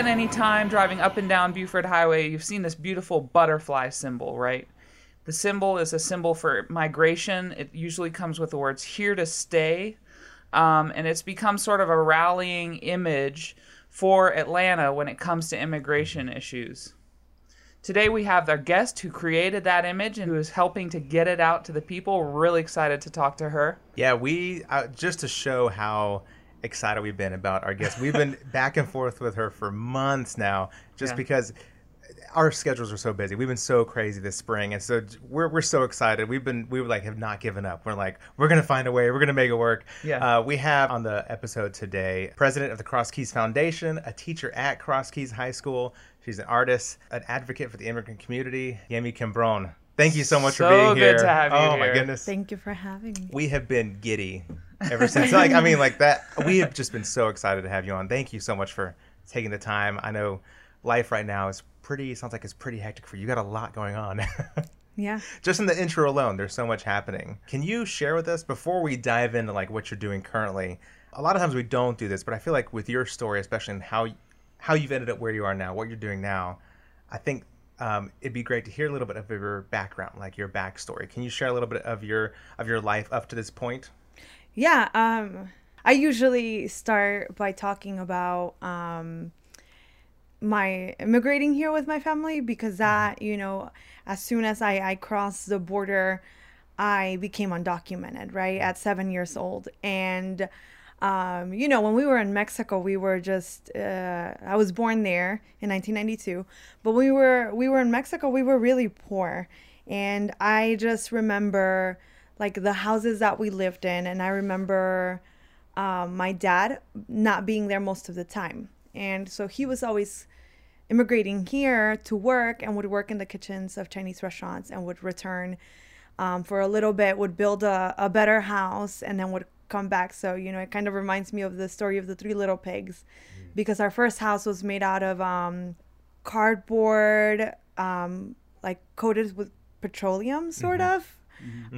spent any time driving up and down Buford Highway, you've seen this beautiful butterfly symbol, right? The symbol is a symbol for migration. It usually comes with the words here to stay. Um, and it's become sort of a rallying image for Atlanta when it comes to immigration issues. Today we have our guest who created that image and who is helping to get it out to the people. We're really excited to talk to her. Yeah, we uh, just to show how excited we've been about our guest. We've been back and forth with her for months now, just Yeah. because our schedules are so busy. We've been so crazy this spring, and so we're, we're so excited. We've been we like have not given up. We're like we're gonna find a way. We're gonna make it work. Yeah. Uh, we have on the episode today president of the Cross Keys Foundation, a teacher at Cross Keys High School. She's an artist, an advocate for the immigrant community. Yehimi Cambron. Thank you so much So for being good here. to have you oh my here. goodness Thank you for having me. we have been giddy ever since. like, I mean, like that. We have just been so excited to have you on. Thank you so much for taking the time. I know life right now is pretty. Sounds like it's pretty hectic for you. You got a lot going on. Yeah. just in the intro alone, there's so much happening. Can you share with us before we dive into like what you're doing currently? A lot of times we don't do this, but I feel like with your story, especially in how how you've ended up where you are now, what you're doing now, I think um, it'd be great to hear a little bit of your background, like your backstory. Can you share a little bit of your of your life up to this point? Yeah. Um, I usually start by talking about um, my immigrating here with my family because that, you know, as soon as I, I crossed the border, I became undocumented, right, at seven years old. And, um, you know, when we were in Mexico, we were just, uh, I was born there in 1992, but we were, we were in Mexico, we were really poor. And I just remember like the houses that we lived in. And I remember um, my dad not being there most of the time. And so he was always immigrating here to work and would work in the kitchens of Chinese restaurants and would return um, for a little bit, would build a, a better house, and then would come back. So, you know, it kind of reminds me of the story of the three little pigs because our first house was made out of um, cardboard, um, like coated with petroleum, sort of,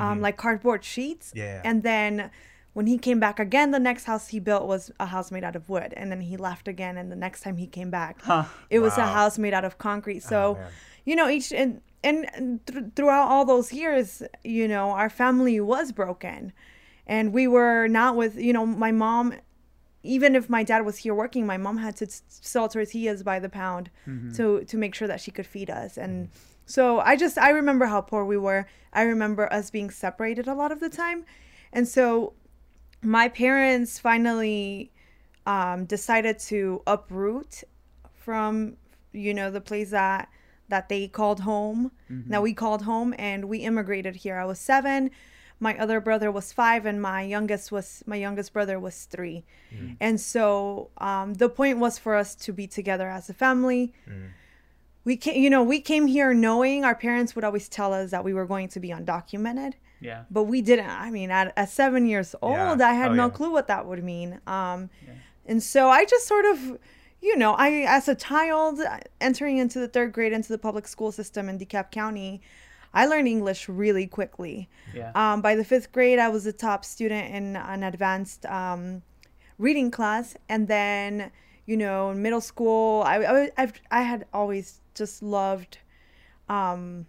um, like cardboard sheets. Yeah. And then when he came back again, the next house he built was a house made out of wood. And then he left again. And the next time he came back, it was a house made out of concrete. So, man. you know, each and and th- throughout all those years, you know, our family was broken, and we were not with. You know, my mom. Even if my dad was here working, my mom had to sell tortillas by the pound to to make sure that she could feed us. And so I just I remember how poor we were. I remember us being separated a lot of the time, and so my parents finally um, decided to uproot from you know the place that that they called home that we called home and we immigrated here i was seven my other brother was five and my youngest was my youngest brother was 3 and so um, the point was for us to be together as a family. We came you know we came here knowing our parents would always tell us that we were going to be undocumented. Yeah. but we didn't i mean at, at seven years old Yeah. i had Oh, no yeah. clue what that would mean. Um and so i just sort of you know i as a child entering into the third grade into the public school system in dekalb county i learned english really quickly Yeah. um, by the fifth grade i was a top student in an advanced um, reading class and then you know in middle school i i, I've, I had always just loved um,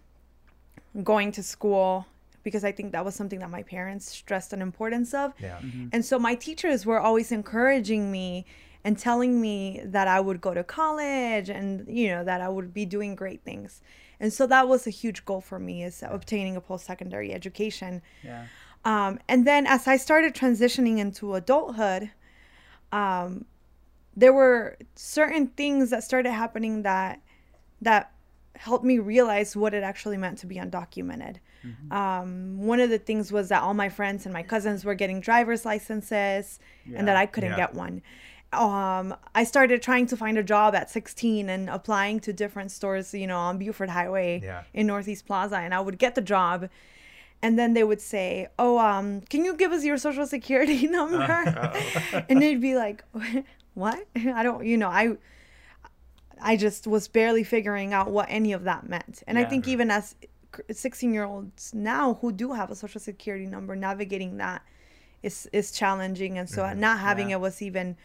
going to school because i think that was something that my parents stressed an importance of Yeah. and so my teachers were always encouraging me and telling me that I would go to college and you know that I would be doing great things. And so that was a huge goal for me is obtaining a post-secondary education. Yeah. Um, and then as I started transitioning into adulthood, um, there were certain things that started happening that that helped me realize what it actually meant to be undocumented. Um, one of the things was that all my friends and my cousins were getting driver's licenses, and that I couldn't Yeah. get one. Um, I started trying to find a job at 16 and applying to different stores, you know, on Buford Highway Yeah. in Northeast Plaza, and I would get the job, and then they would say, "Oh, um, can you give us your social security number?" and they'd be like, "What? I don't, you know, I." I just was barely figuring out what any of that meant. And I think even as 16 year olds now who do have a social security number, navigating that is, is challenging. And so not having Yeah. it was even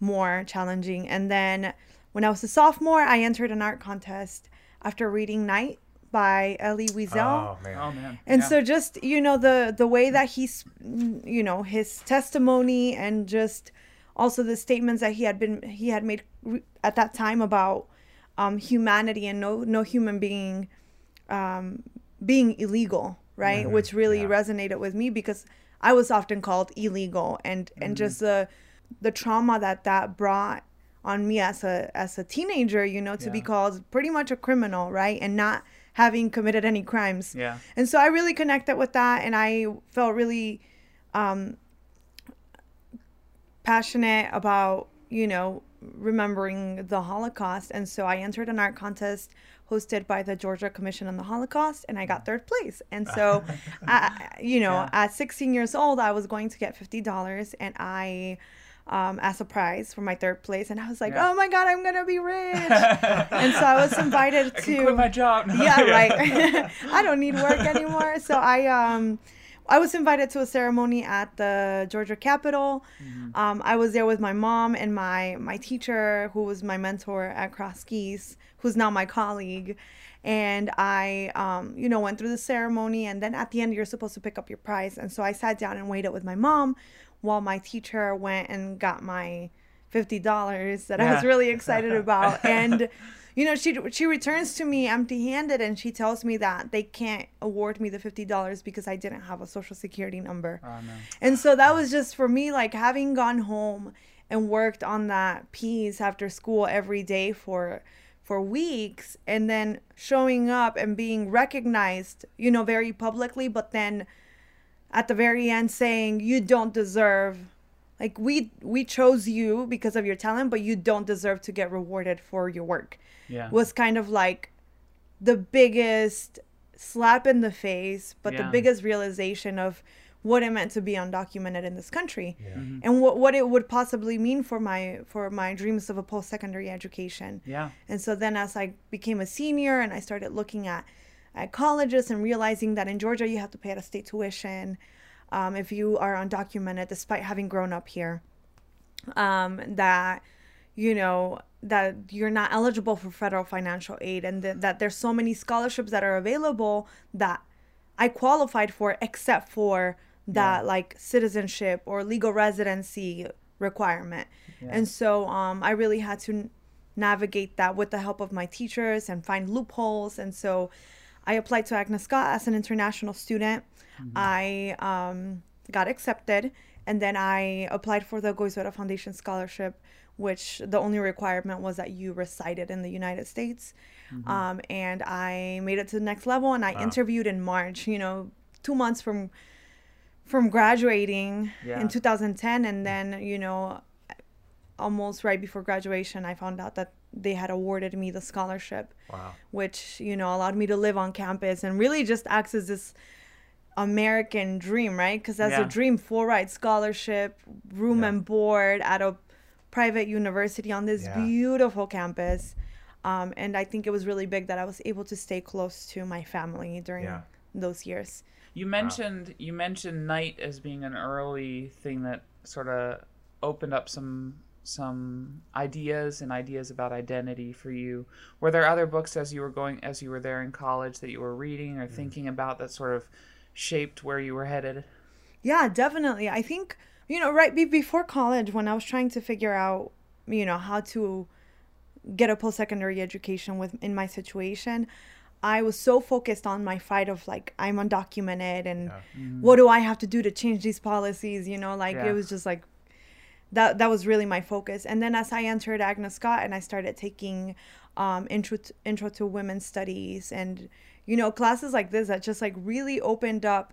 more challenging. And then when I was a sophomore, I entered an art contest after reading Night by Elie Wiesel. Oh man. Oh man. And Yeah. so just you know the the way that he's you know his testimony and just also the statements that he had been he had made at that time about um, humanity and no no human being um, being illegal, right? Which really yeah. resonated with me because I was often called illegal and and just the the trauma that that brought on me as a as a teenager, you know, to be called pretty much a criminal, right? And not having committed any crimes. Yeah. And so I really connected with that and I felt really um, passionate about, you know, remembering the Holocaust. And so I entered an art contest hosted by the Georgia Commission on the Holocaust and I got third place. And so, I, you know, Yeah. at 16 years old, I was going to get $50 and I. Um, as a prize for my third place, and I was like, Yeah. "Oh my God, I'm gonna be rich!" and so I was invited I to quit my job. yeah, right. I don't need work anymore. So I um I was invited to a ceremony at the Georgia Capitol. Um, I was there with my mom and my my teacher, who was my mentor at Cross Keys, who's now my colleague. And I, um, you know, went through the ceremony, and then at the end, you're supposed to pick up your prize. And so I sat down and waited with my mom, while my teacher went and got my fifty dollars that I was really excited about. And you know, she she returns to me empty-handed, and she tells me that they can't award me the fifty dollars because I didn't have a social security number. Oh no. And so that was just for me, like having gone home and worked on that piece after school every day for for weeks and then showing up and being recognized, you know, very publicly, but then at the very end saying you don't deserve like we we chose you because of your talent, but you don't deserve to get rewarded for your work Yeah. was kind of like the biggest slap in the face, but the biggest realization of what it meant to be undocumented in this country Yeah. Mm-hmm. and what, what it would possibly mean for my for my dreams of a post-secondary education Yeah. and so then as i became a senior and i started looking at at colleges and realizing that in georgia you have to pay out of state tuition um, if you are undocumented despite having grown up here. Um, that you know that you're not eligible for federal financial aid and that, that there's so many scholarships that are available that i qualified for except for that like citizenship or legal residency requirement. And so um, i really had to n- navigate that with the help of my teachers and find loopholes. And so i applied to agnes scott as an international student. I um, got accepted and then i applied for the goizueta foundation scholarship which the only requirement was that you resided in the united states. Um, and i made it to the next level and i interviewed in march you know two months from from graduating Yeah. in 2010 and then you know almost right before graduation i found out that they had awarded me the scholarship Wow. which you know allowed me to live on campus and really just acts as this american dream right because that's Yeah. a dream full ride scholarship room Yeah. and board at a private university on this Yeah. beautiful campus um, and i think it was really big that i was able to stay close to my family during Yeah. those years You mentioned you mentioned night as being an early thing that sort of opened up some some ideas and ideas about identity for you. Were there other books as you were going as you were there in college that you were reading or mm. thinking about that sort of shaped where you were headed? Yeah, definitely. I think, you know, right before college, when I was trying to figure out, you know, how to get a post secondary education with in my situation, I was so focused on my fight of like, I'm undocumented and mm. what do I have to do to change these policies? You know, like Yeah. it was just like, that, that was really my focus. And then as I entered Agnes Scott and I started taking um, intro, to, intro to women's studies and, you know, classes like this that just like really opened up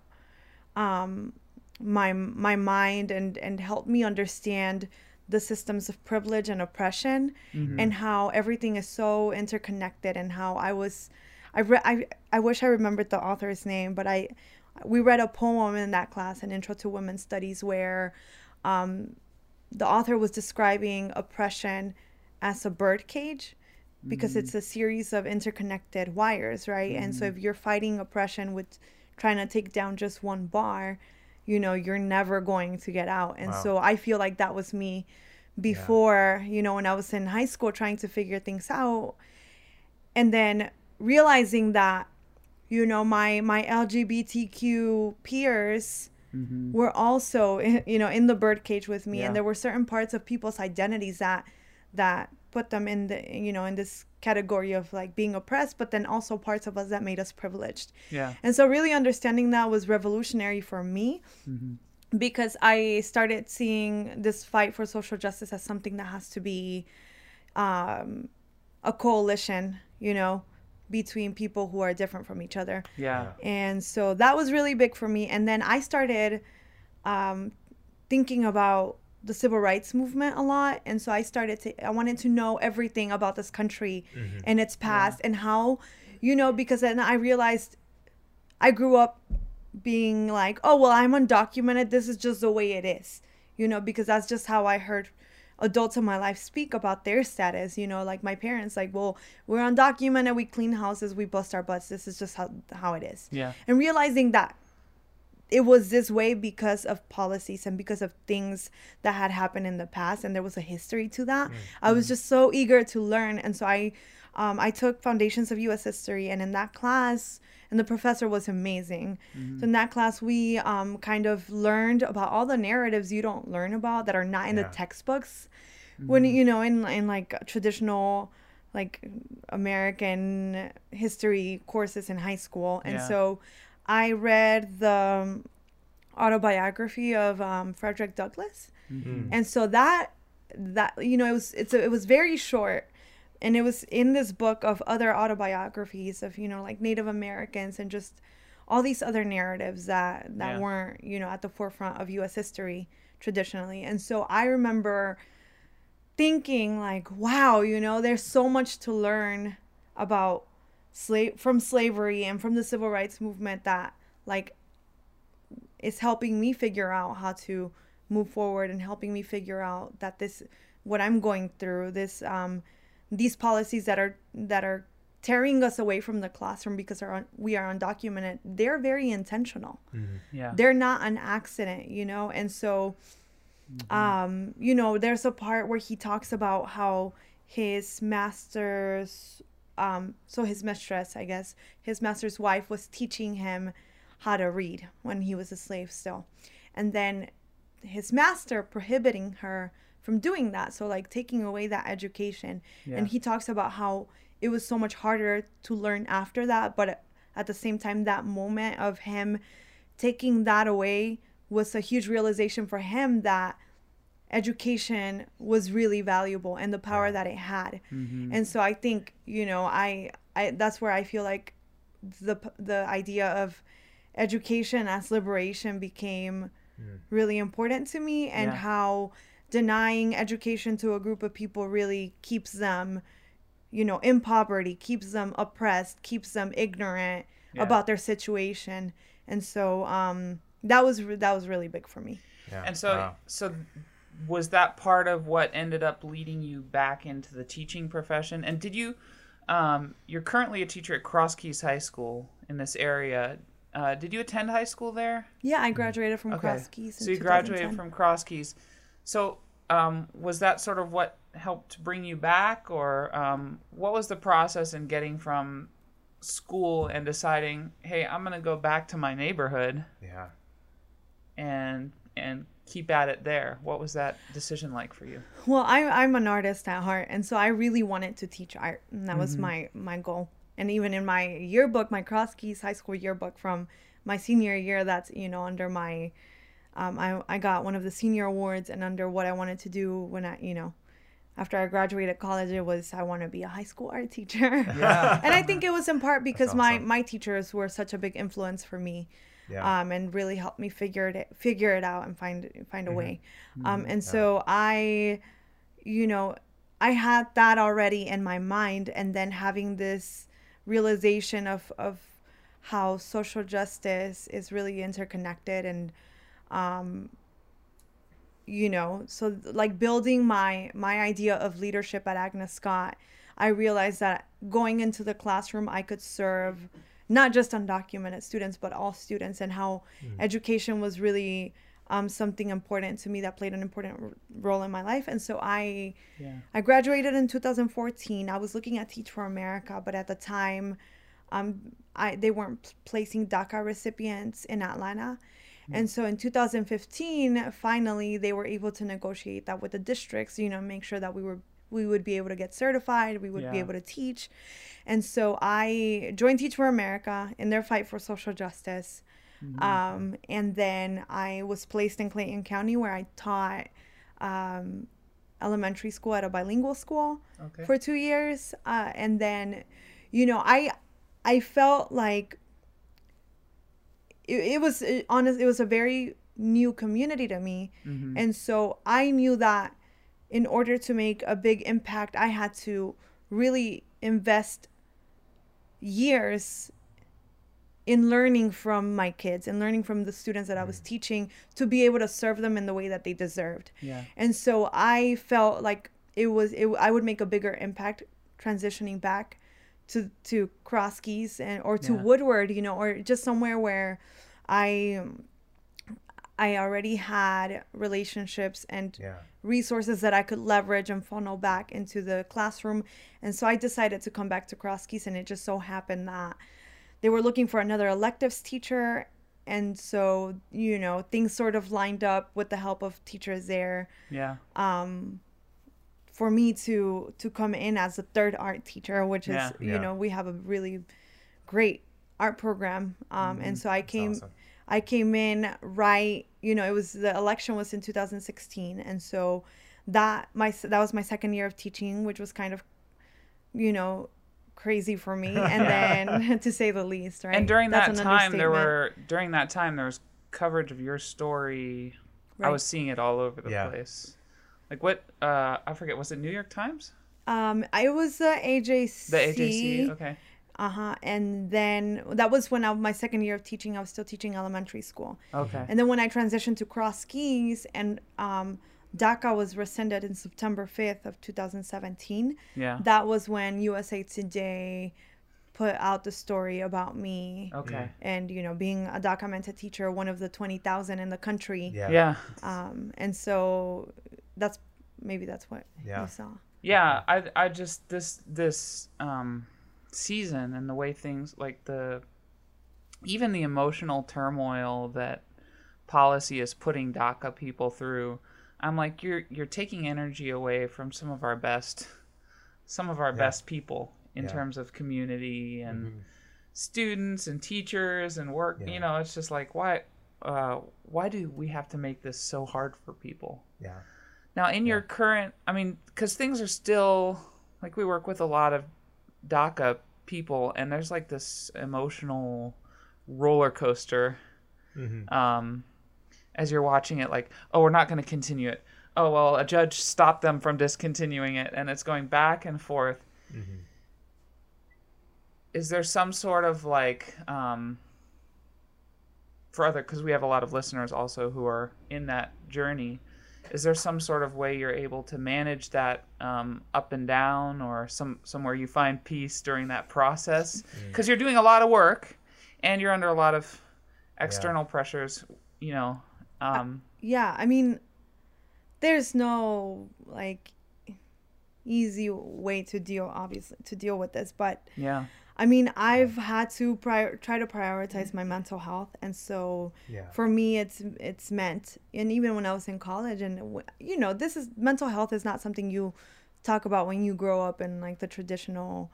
um, my my mind and and help me understand the systems of privilege and oppression and how everything is so interconnected and how I was I re- I I wish I remembered the author's name but I we read a poem in that class an intro to women's studies where um, the author was describing oppression as a bird cage because it's mm-hmm. a series of interconnected wires, right? And so mm-hmm. if you're fighting oppression with trying to take down just one bar, you know, you're never going to get out. And Wow. so I feel like that was me before, you know, when I was in high school trying to figure things out. And then realizing that, you know, my my LGBTQ peers were also, you know, in the birdcage with me, Yeah. and there were certain parts of people's identities that that put them in the, you know, in this category of like being oppressed, but then also parts of us that made us privileged. Yeah. And so, really understanding that was revolutionary for me because I started seeing this fight for social justice as something that has to be um, a coalition, you know, between people who are different from each other. Yeah. And so that was really big for me. And then I started um, thinking about the civil rights movement a lot. And so I started to, I wanted to know everything about this country and its past and how, you know, because then I realized I grew up being like, oh, well, I'm undocumented. This is just the way it is, you know, because that's just how I heard adults in my life speak about their status, you know, like my parents, like, well, we're undocumented, we clean houses, we bust our butts. This is just how, how it is. Yeah. And realizing that it was this way because of policies and because of things that had happened in the past and there was a history to that mm. i was mm-hmm. just so eager to learn and so i um, i took foundations of us history and in that class and the professor was amazing. So in that class we um, kind of learned about all the narratives you don't learn about that are not in Yeah. the textbooks. When you know in in like traditional like american history courses in high school. And Yeah. so i read the um, autobiography of um, frederick douglass. And so that that you know it was it's a, it was very short and it was in this book of other autobiographies of you know like native americans and just all these other narratives that that Yeah. weren't you know at the forefront of us history traditionally and so i remember thinking like wow you know there's so much to learn about slave from slavery and from the civil rights movement that like is helping me figure out how to move forward and helping me figure out that this what i'm going through this um these policies that are that are tearing us away from the classroom because are we are undocumented they're very intentional. Yeah. they're not an accident you know? And so um you know there's a part where he talks about how his master's um so his mistress i guess his master's wife was teaching him how to read when he was a slave still. And then his master prohibiting her from doing that. So like taking away that education. Yeah. and he talks about how it was so much harder to learn after that but at the same time that moment of him taking that away was a huge realization for him that education was really valuable and the power that it had. Mm-hmm. And so i think you know i i that's where i feel like the the idea of education as liberation became really important to me and Yeah. how denying education to a group of people really keeps them you know in poverty keeps them oppressed keeps them ignorant Yeah. about their situation and so um that was re- that was really big for me Yeah. And so, Wow. so was that part of what ended up leading you back into the teaching profession? And did you? Um, you're currently a teacher at Cross Keys High School in this area. Uh, did you attend high school there? yeah i graduated from Okay. cross keys in So you graduated from Cross Keys. So um, was that sort of what helped bring you back, or um, what was the process in getting from school and deciding, hey, I'm gonna go back to my neighborhood yeah. and and keep at it there? What was that decision like for you? Well, I, I'm an artist at heart, and so I really wanted to teach art, and that Mm-hmm. was my my goal. And even in my yearbook, my Cross Keys High School yearbook from my senior year, that's you know under my, um, I I got one of the senior awards, and under what I wanted to do when I you know, after I graduated college, it was I want to be a high school art teacher. Yeah. and I think it was in part because my awesome. my teachers were such a big influence for me Yeah. um, and really helped me figure it figure it out and find find a Mm-hmm. way. Um, and so I, you know, I had that already in my mind, and then having this realization of of how social justice is really interconnected and um you know so like building my my idea of leadership at agnes scott i realized that going into the classroom i could serve not just undocumented students but all students and how education was really um, something important to me that played an important r- role in my life. And so I Yeah. I graduated in 2014. I was looking at Teach for America, but at the time, um, I they weren't placing DACA recipients in Atlanta. And so in 2015, finally, they were able to negotiate that with the districts, you know, make sure that we were we would be able to get certified, we would be able to teach. And so I joined Teach for America in their fight for social justice. Um, and then I was placed in Clayton County where I taught um, elementary school at a bilingual school Okay. for two years. Uh, and then, you know, I I felt like it, it was it, honest. It was a very new community to me, Mm-hmm. and so I knew that in order to make a big impact, I had to really invest years in learning from my kids and learning from the students that I was teaching to be able to serve them in the way that they deserved. Yeah. And so I felt like it was it, I would make a bigger impact transitioning back to to Cross Keys and or to Yeah. Woodward, you know, or just somewhere where I I already had relationships and Yeah. resources that I could leverage and funnel back into the classroom. And so I decided to come back to Cross Keys and it just so happened that they were looking for another electives teacher and so you know things sort of lined up with the help of teachers there Yeah. um, for me to to come in as a third art teacher, which is Yeah. you know we have a really great art program, um, and so I came awesome. I came in right you know it was the election was in 2016, and so that my that was my second year of teaching, which was kind of you know crazy for me, and then to say the least, right? And during That's that time, there were during that time there was coverage of your story. I was seeing it all over the Yeah. place. Like what? Uh, I forget. Was it New York Times? um I was the AJC. The AJC. Okay. Uh huh. And then that was when I my second year of teaching. I was still teaching elementary school. Okay. And then when I transitioned to Cross Keys and um, DACA was rescinded in September 5th of 2017, Yeah. that was when USA Today put out the story about me Okay. and, you know, being a documented teacher, one of the 20,000 in the country. Yeah. Yeah. Um, and so that's maybe that's what Yeah. you saw. Yeah. I I just this this um season and the way things like the even the emotional turmoil that policy is putting DACA people through. I'm like you're you're taking energy away from some of our best some of our best people in Yeah. terms of community and students and teachers and work Yeah. you know it's just like why uh, why do we have to make this so hard for people Yeah. Now in your current i mean because things are still like we work with a lot of daca people and there's like this emotional roller coaster Mhm. um, as you're watching it like oh we're not going to continue it oh well a judge stopped them from discontinuing it and it's going back and forth Mhm. is there some sort of like um, for other because we have a lot of listeners also who are in that journey is there some sort of way you're able to manage that um, up and down or some somewhere you find peace during that process? Because you're doing a lot of work and you're under a lot of external pressures you know um, yeah i mean there's no like easy way to deal obviously to deal with this but yeah i mean i've had to prior, try to prioritize my mental health and so Yeah. for me it's it's meant and even when i was in college and w- you know this is mental health is not something you talk about when you grow up in like the traditional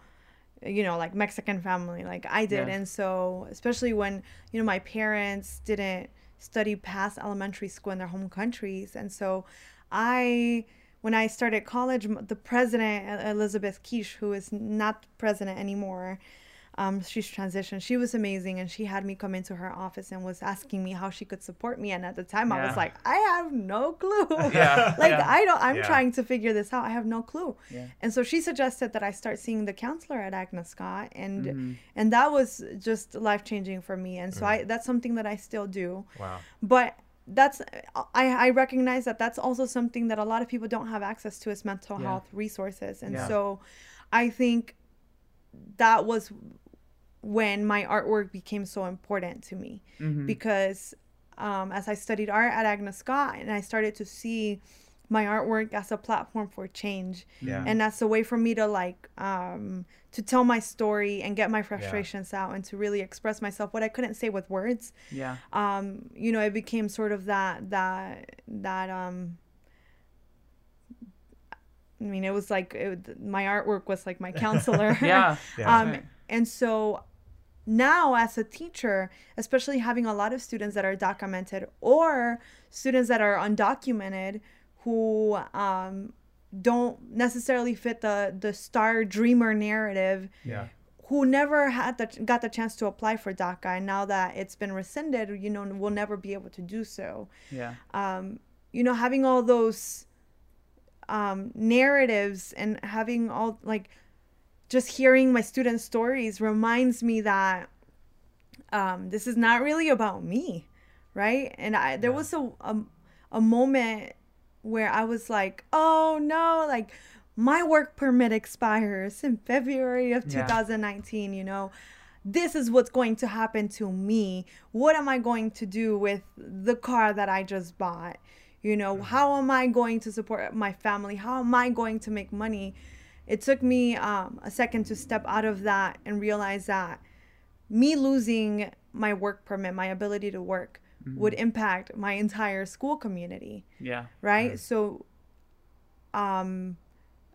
you know like mexican family like i did Yeah. and so especially when you know my parents didn't study past elementary school in their home countries and so i when i started college the president elizabeth Kiss who is not president anymore um, she's transitioned. She was amazing, and she had me come into her office and was asking me how she could support me. And at the time, I was like, I have no clue. Yeah, like yeah. I don't. I'm Yeah. trying to figure this out. I have no clue. Yeah. And so she suggested that I start seeing the counselor at Agnes Scott, and Mm-hmm. and that was just life changing for me. And so Mm. I that's something that I still do Wow. but that's I, I recognize that that's also something that a lot of people don't have access to is mental Yeah. health resources and Yeah. so i think that was when my artwork became so important to me Mhm. because um, as I studied art at Agnes Scott, and I started to see my artwork as a platform for change, Yeah. and that's a way for me to like um, to tell my story and get my frustrations out, and to really express myself what I couldn't say with words. Yeah. Um, you know, it became sort of that that that um. I mean, it was like it, my artwork was like my counselor. Yeah. Yeah. um, and so now as a teacher especially having a lot of students that are documented or students that are undocumented who um, don't necessarily fit the the star dreamer narrative Yeah. who never had the got the chance to apply for DACA and now that it's been rescinded you know will never be able to do so Yeah. um, you know, having all those um, narratives and having all like just hearing my students' stories reminds me that um, this is not really about me, right? And I there was a, a a moment where I was like, oh no, like my work permit expires in February of Yeah. 2019, you know. This is what's going to happen to me. What am I going to do with the car that I just bought? You know, how am I going to support my family? How am I going to make money? It took me um, a second to step out of that and realize that me losing my work permit, my ability to work, would impact my entire school community Yeah. right? So um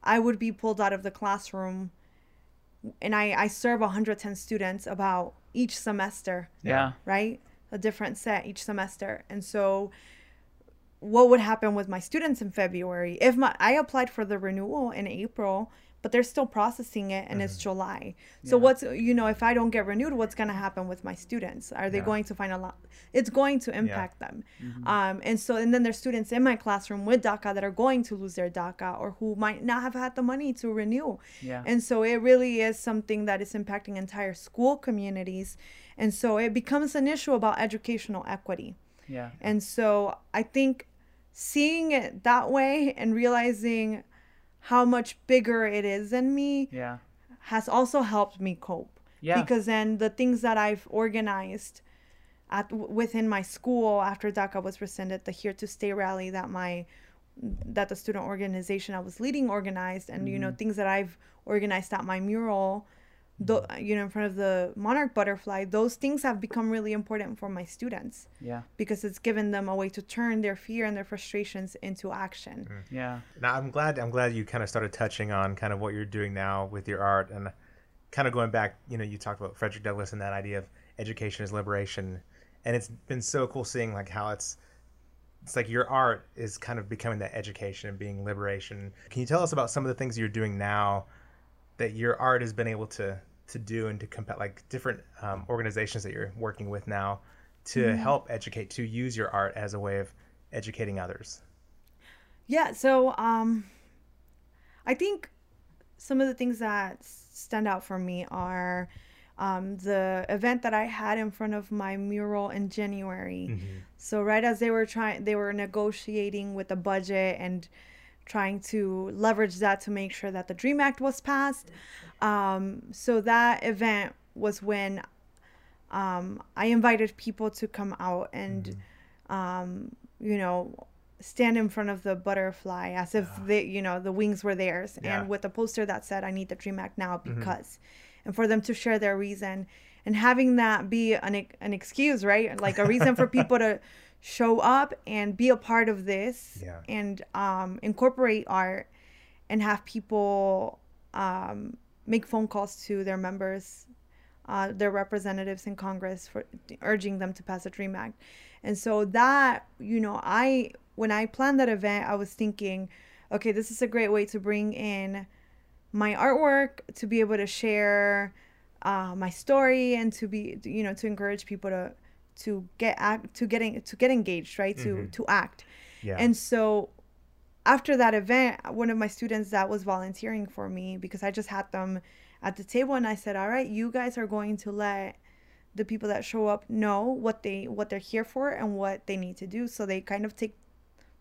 I would be pulled out of the classroom and I I serve 110 students about each semester, Yeah. right? A different set each semester. And so what would happen with my students in February if my I applied for the renewal in April but they're still processing it and it's July. So Yeah. what's you know if I don't get renewed what's going to happen with my students? Are they Yeah. going to find a lot it's going to impact them. Um, and so and then there's students in my classroom with DACA that are going to lose their DACA or who might not have had the money to renew. Yeah. And so it really is something that is impacting entire school communities. And so it becomes an issue about educational equity. Yeah. And so I think seeing it that way and realizing how much bigger it is than me Yeah. has also helped me cope. Yeah. Because then the things that I've organized at within my school after DACA was rescinded, the Here to Stay rally that my that the student organization I was leading organized, and you know Mm-hmm. things that I've organized at my mural, the you know in front of the monarch butterfly, those things have become really important for my students Yeah. because it's given them a way to turn their fear and their frustrations into action. Mm-hmm. Yeah. Now I'm glad I'm glad you kind of started touching on kind of what you're doing now with your art and kind of going back. You know, you talked about Frederick Douglass and that idea of education is liberation, and it's been so cool seeing like how it's it's like your art is kind of becoming that education and being liberation. Can you tell us about some of the things you're doing now that your art has been able to to do and to compel like different um, organizations that you're working with now to help educate to use your art as a way of educating others. Yeah, so um I think some of the things that stand out for me are um, the event that I had in front of my mural in January. So right as they were trying, they were negotiating with the budget and trying to leverage that to make sure that the Dream Act was passed. Um, so that event was when um, I invited people to come out and, um, you know, stand in front of the butterfly as if they, you know, the wings were theirs, Yeah. and with a poster that said, "I need the Dream Act now because," and for them to share their reason, and having that be an an excuse, right? Like a reason for people to show up and be a part of this, Yeah. and um, incorporate art, and have people um, make phone calls to their members uh, their representatives in Congress for urging them to pass a Dream Act. And so that, you know, I when I planned that event, I was thinking, okay, this is a great way to bring in my artwork to be able to share uh, my story and to be, you know, to encourage people to to get act to getting to get engaged, right? To to act. Yeah. And so after that event, one of my students that was volunteering for me because I just had them at the table and I said, "All right, you guys are going to let the people that show up know what they what they're here for and what they need to do." So they kind of take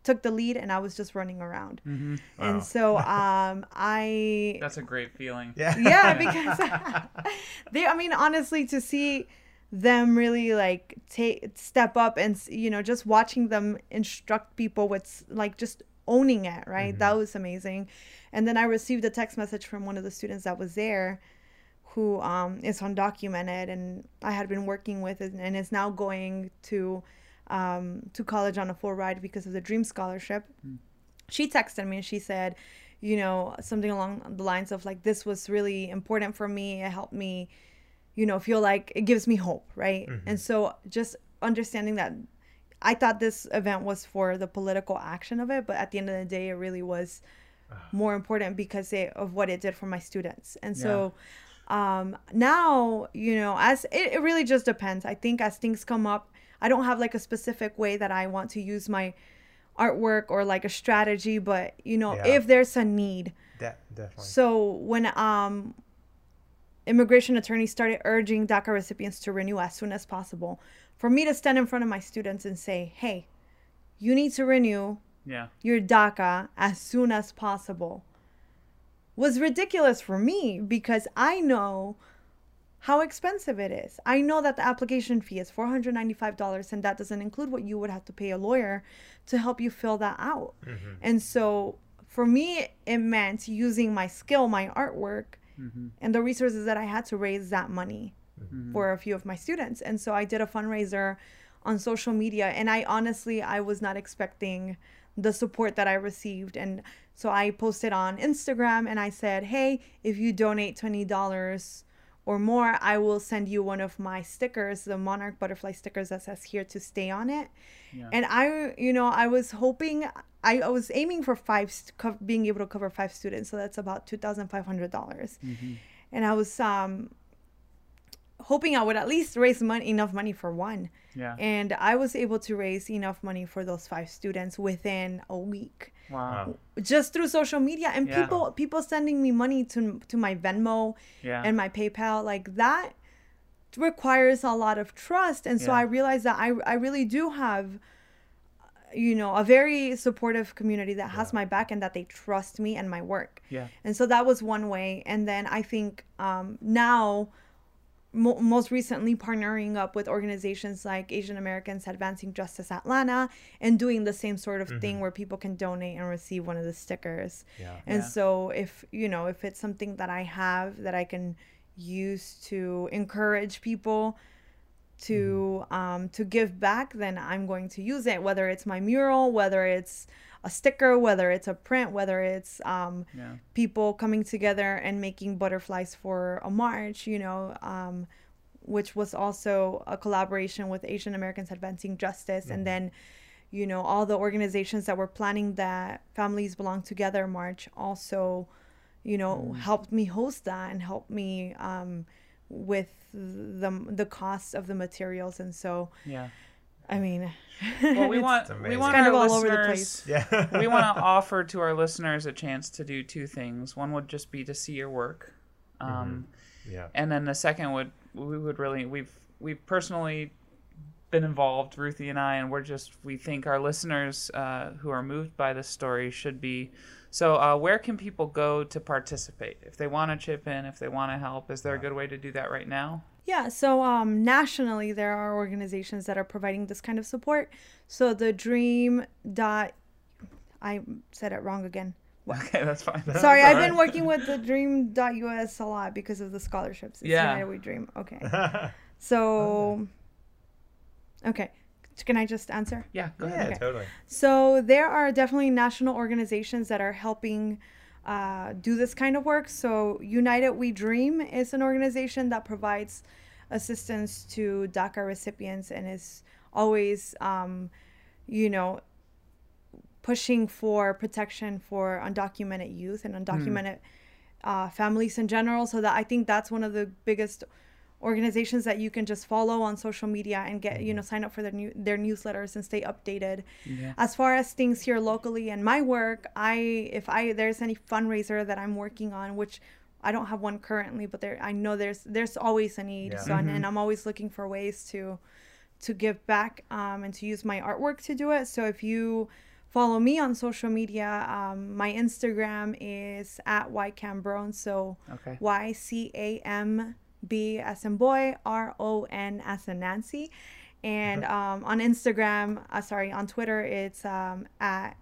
took the lead and I was just running around. Mm-hmm. Wow. And so um I That's a great feeling. yeah. yeah, because they I mean honestly to see them really like take step up and you know just watching them instruct people with like just owning it right? That was amazing. And then i received a text message from one of the students that was there who um, is undocumented and i had been working with and, is now going to um, to college on a full ride because of the dream scholarship. She texted me and she said you know something along the lines of like this was really important for me. It helped me you know feel like it gives me hope right? And so just understanding that i thought this event was for the political action of it but at the end of the day it really was more important because it, of what it did for my students. And so um now you know as it, it really just depends. I think as things come up i don't have like a specific way that i want to use my artwork or like a strategy but you know Yeah. if there's a need. De- definitely. so when um immigration attorneys started urging DACA recipients to renew as soon as possible, for me to stand in front of my students and say, "Hey, you need to renew Yeah. your DACA as soon as possible," was ridiculous for me because I know how expensive it is. I know that the application fee is $495 and that doesn't include what you would have to pay a lawyer to help you fill that out. Mm-hmm. And so for me, it meant using my skill, my artwork, Mm-hmm. and the resources that I had to raise that money mm-hmm. for a few of my students. And so I did a fundraiser on social media and I honestly I was not expecting the support that I received and so I posted on Instagram and I said, "Hey, if you donate $20 or more, I will send you one of my stickers, the monarch butterfly stickers that says here to stay on it." And I, you know, I was hoping I, I was aiming for five being able to cover five students, so that's about $2,500. dollars And I was um hoping I would at least raise money enough money for one. Yeah. And I was able to raise enough money for those five students within a week Wow. just through social media and Yeah. people people sending me money to to my Venmo Yeah. and my PayPal like that requires a lot of trust and so Yeah. I realized that I I really do have you know a very supportive community that has my back and that they trust me and my work Yeah. and so that was one way and then i think um, now mo- most recently partnering up with organizations like asian americans advancing justice atlanta and doing the same sort of thing where people can donate and receive one of the stickers Yeah. and Yeah. so if you know if it's something that i have that i can use to encourage people to um, to give back, then I'm going to use it. Whether it's my mural, whether it's a sticker, whether it's a print, whether it's um, Yeah. people coming together and making butterflies for a march, you know, um, which was also a collaboration with Asian Americans Advancing Justice, and then, you know, all the organizations that were planning that Families Belong Together march also, you know, helped me host that and helped me um, with the the cost of the materials, and so Yeah. I mean, Well, we it's- want we amazing. want Kind our of all over the listeners. Yeah. we want to offer to our listeners a chance to do two things. One would just be to see your work, um, yeah. and then the second would we would really we've we've personally been involved, Ruthie and I, and we're just we think our listeners uh, who are moved by this story should be. So, uh, where can people go to participate if they want to chip in, if they want to help? Is there a good way to do that right now? Yeah, so um, nationally, there are organizations that are providing this kind of support. So the Dream dot, I said it wrong again. Okay, that's fine. Sorry, all I've right. been working with the Dream dot US a lot because of the scholarships. It's Yeah. United We Dream. Okay. So, okay. Can I just answer? Yeah, go yeah, ahead. Okay. totally. So there are definitely national organizations that are helping uh, do this kind of work. So United We Dream is an organization that provides assistance to DACA recipients and is always, um, you know, pushing for protection for undocumented youth and undocumented uh, families in general. So that I think that's one of the biggest organizations that you can just follow on social media and get you know sign up for their new their newsletters and stay updated Yeah. as far as things here locally and my work i if i there's any fundraiser that i'm working on which i don't have one currently but there i know there's there's always a need Yeah. so and, and i'm always looking for ways to to give back um, and to use my artwork to do it so if you follow me on social media um, my instagram is at ycambrone so Okay. y-c-a-m B as in boy, R O N as in Nancy. And um, on Instagram, uh, sorry, on Twitter, it's um, at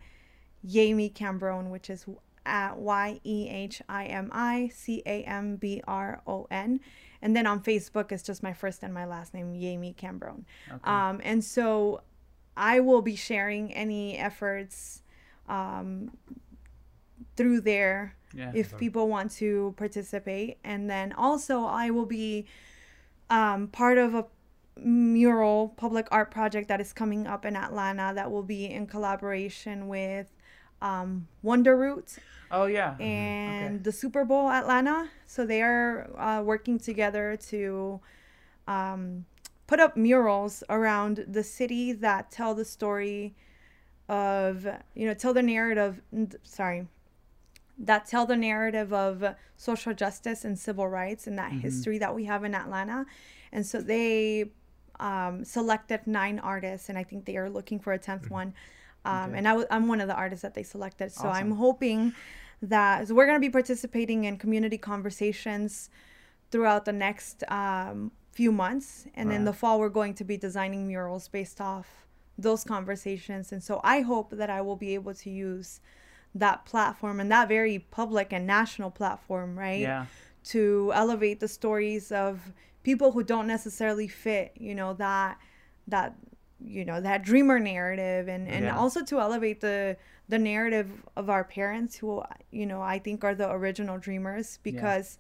Yehimi Cambron, which is at Y E H I M I C A M B R O N. And then on Facebook, it's just my first and my last name, Yehimi Cambron. Um, and so I will be sharing any efforts um, through there Yeah. if people want to participate. And then also, I will be um, part of a mural public art project that is coming up in Atlanta that will be in collaboration with um, WonderRoot Oh yeah. and Okay. the Super Bowl Atlanta. So they are uh, working together to um, put up murals around the city that tell the story of, you know, tell the narrative, sorry, that tell the narrative of social justice and civil rights and that history that we have in Atlanta. And so they um, selected nine artists, and I think they are looking for a 10th one. Um, And I w- I'm one of the artists that they selected. So I'm hoping that so we're going to be participating in community conversations throughout the next um, few months. And in the fall, we're going to be designing murals based off those conversations. And so I hope that I will be able to use that platform and that very public and national platform, right? Yeah. To elevate the stories of people who don't necessarily fit, you know, that that you know that dreamer narrative and and Yeah. also to elevate the the narrative of our parents who you know I think are the original dreamers because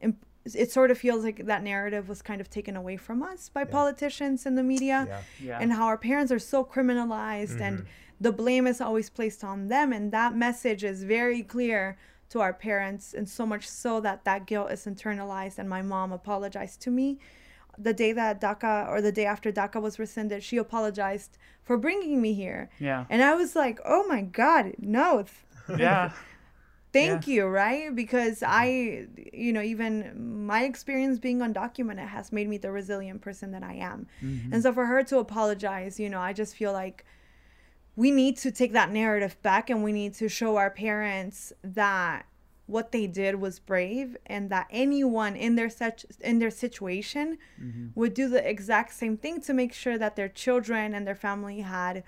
im- it sort of feels like that narrative was kind of taken away from us by politicians and the media Yeah. Yeah. and how our parents are so criminalized and mm-hmm. The blame is always placed on them and that message is very clear to our parents and so much so that that guilt is internalized and my mom apologized to me. The day that DACA or the day after DACA was rescinded she apologized for bringing me here. Yeah. and I was like oh my god no. Yeah. thank you right? Because i you know even my experience being undocumented has made me the resilient person that i am. Mm-hmm. And so for her to apologize you know i just feel like we need to take that narrative back and we need to show our parents that what they did was brave and that anyone in their such in their situation would do the exact same thing to make sure that their children and their family had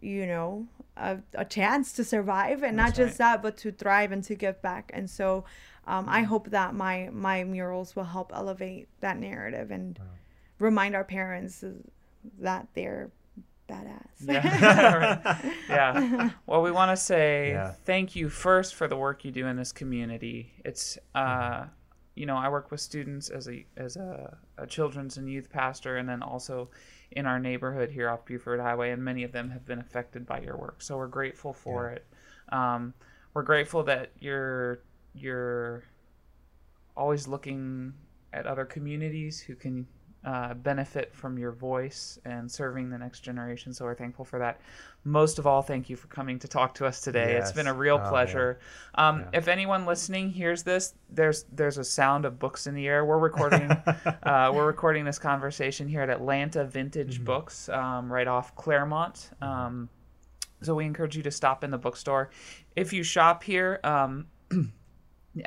you know a, a chance to survive and not That's just that but to thrive and to give back. And so um, i hope that my my murals will help elevate that narrative and remind our parents that they're badass Yeah. Right. yeah. Well, we want to say Yeah. thank you first for the work you do in this community. It's, uh, you know, I work with students as a as a, a children's and youth pastor, and then also in our neighborhood here off Buford Highway, and many of them have been affected by your work. So we're grateful for it. Um, we're grateful that you're you're always looking at other communities who can uh, benefit from your voice and serving the next generation. So we're thankful for that. Most of all, thank you for coming to talk to us today. It's been a real Oh, pleasure. Um, If anyone listening hears this, there's there's a sound of books in the air. We're recording uh, we're recording this conversation here at Atlanta Vintage Mm-hmm. Books, um, right off Clairmont. Um, so we encourage you to stop in the bookstore. If you shop here, um,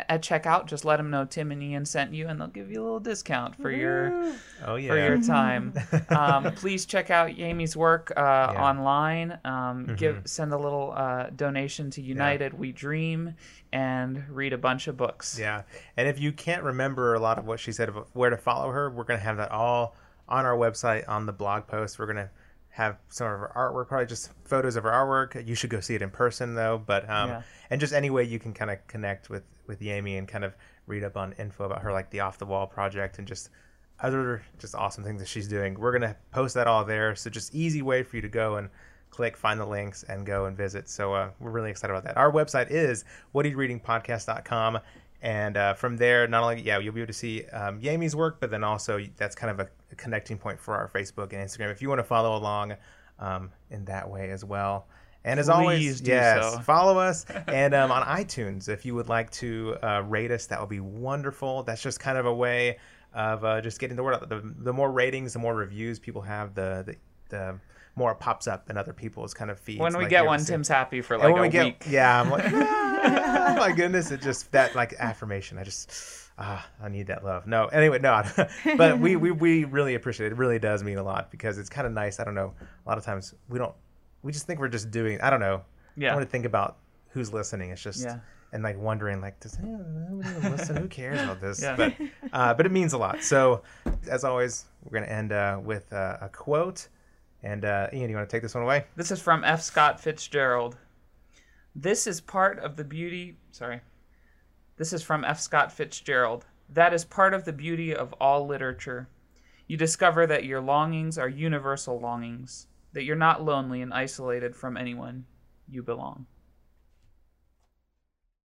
at checkout, just let them know Tim and Ian sent you, and they'll give you a little discount for your Oh yeah. for your time. um, please check out Yami's work uh, online. Um, Give send a little uh, donation to United We Dream, and read a bunch of books. Yeah. And if you can't remember a lot of what she said about where to follow her, we're going to have that all on our website on the blog post. We're going to have some of her artwork, probably just photos of her artwork. You should go see it in person though, but um Yeah. and just any way you can kind of connect with with Yami and kind of read up on info about her like the off the wall project and just other just awesome things that she's doing. We're going to post that all there. So just easy way for you to go and click, find the links, and go and visit. So uh, we're really excited about that. Our website is whatareyourreadingpodcast.com. And uh, from there, not only, yeah, you'll be able to see um, Yami's work, but then also that's kind of a, a connecting point for our Facebook and Instagram if you want to follow along um, in that way as well. And as Please always, yes, so. follow us. and um, on iTunes, if you would like to uh, rate us, that would be wonderful. That's just kind of a way of uh, just getting the word out. The, the more ratings, the more reviews people have, the, the, the more it pops up in other people's kind of feeds. When we like get one. Tim's happy for like when a we get, week. yeah, I'm like, "Ah." oh my goodness! It just that like affirmation. I just ah, I need that love. No, anyway, no. but we, we we really appreciate it. It really does mean a lot because it's kind of nice. I don't know. A lot of times we don't. We just think we're just doing. I don't know. Yeah. I want to think about who's listening. It's just Yeah. and like wondering like does anyone listen? Who cares about this? Yeah. But uh, but it means a lot. So as always, we're gonna end uh, with uh, a quote. And uh, Ian, you want to take this one away? This is from F. Scott Fitzgerald. This is part of the beauty. Sorry. This is from F. Scott Fitzgerald. That is part of the beauty of all literature. You discover that your longings are universal longings, that you're not lonely and isolated from anyone. You belong.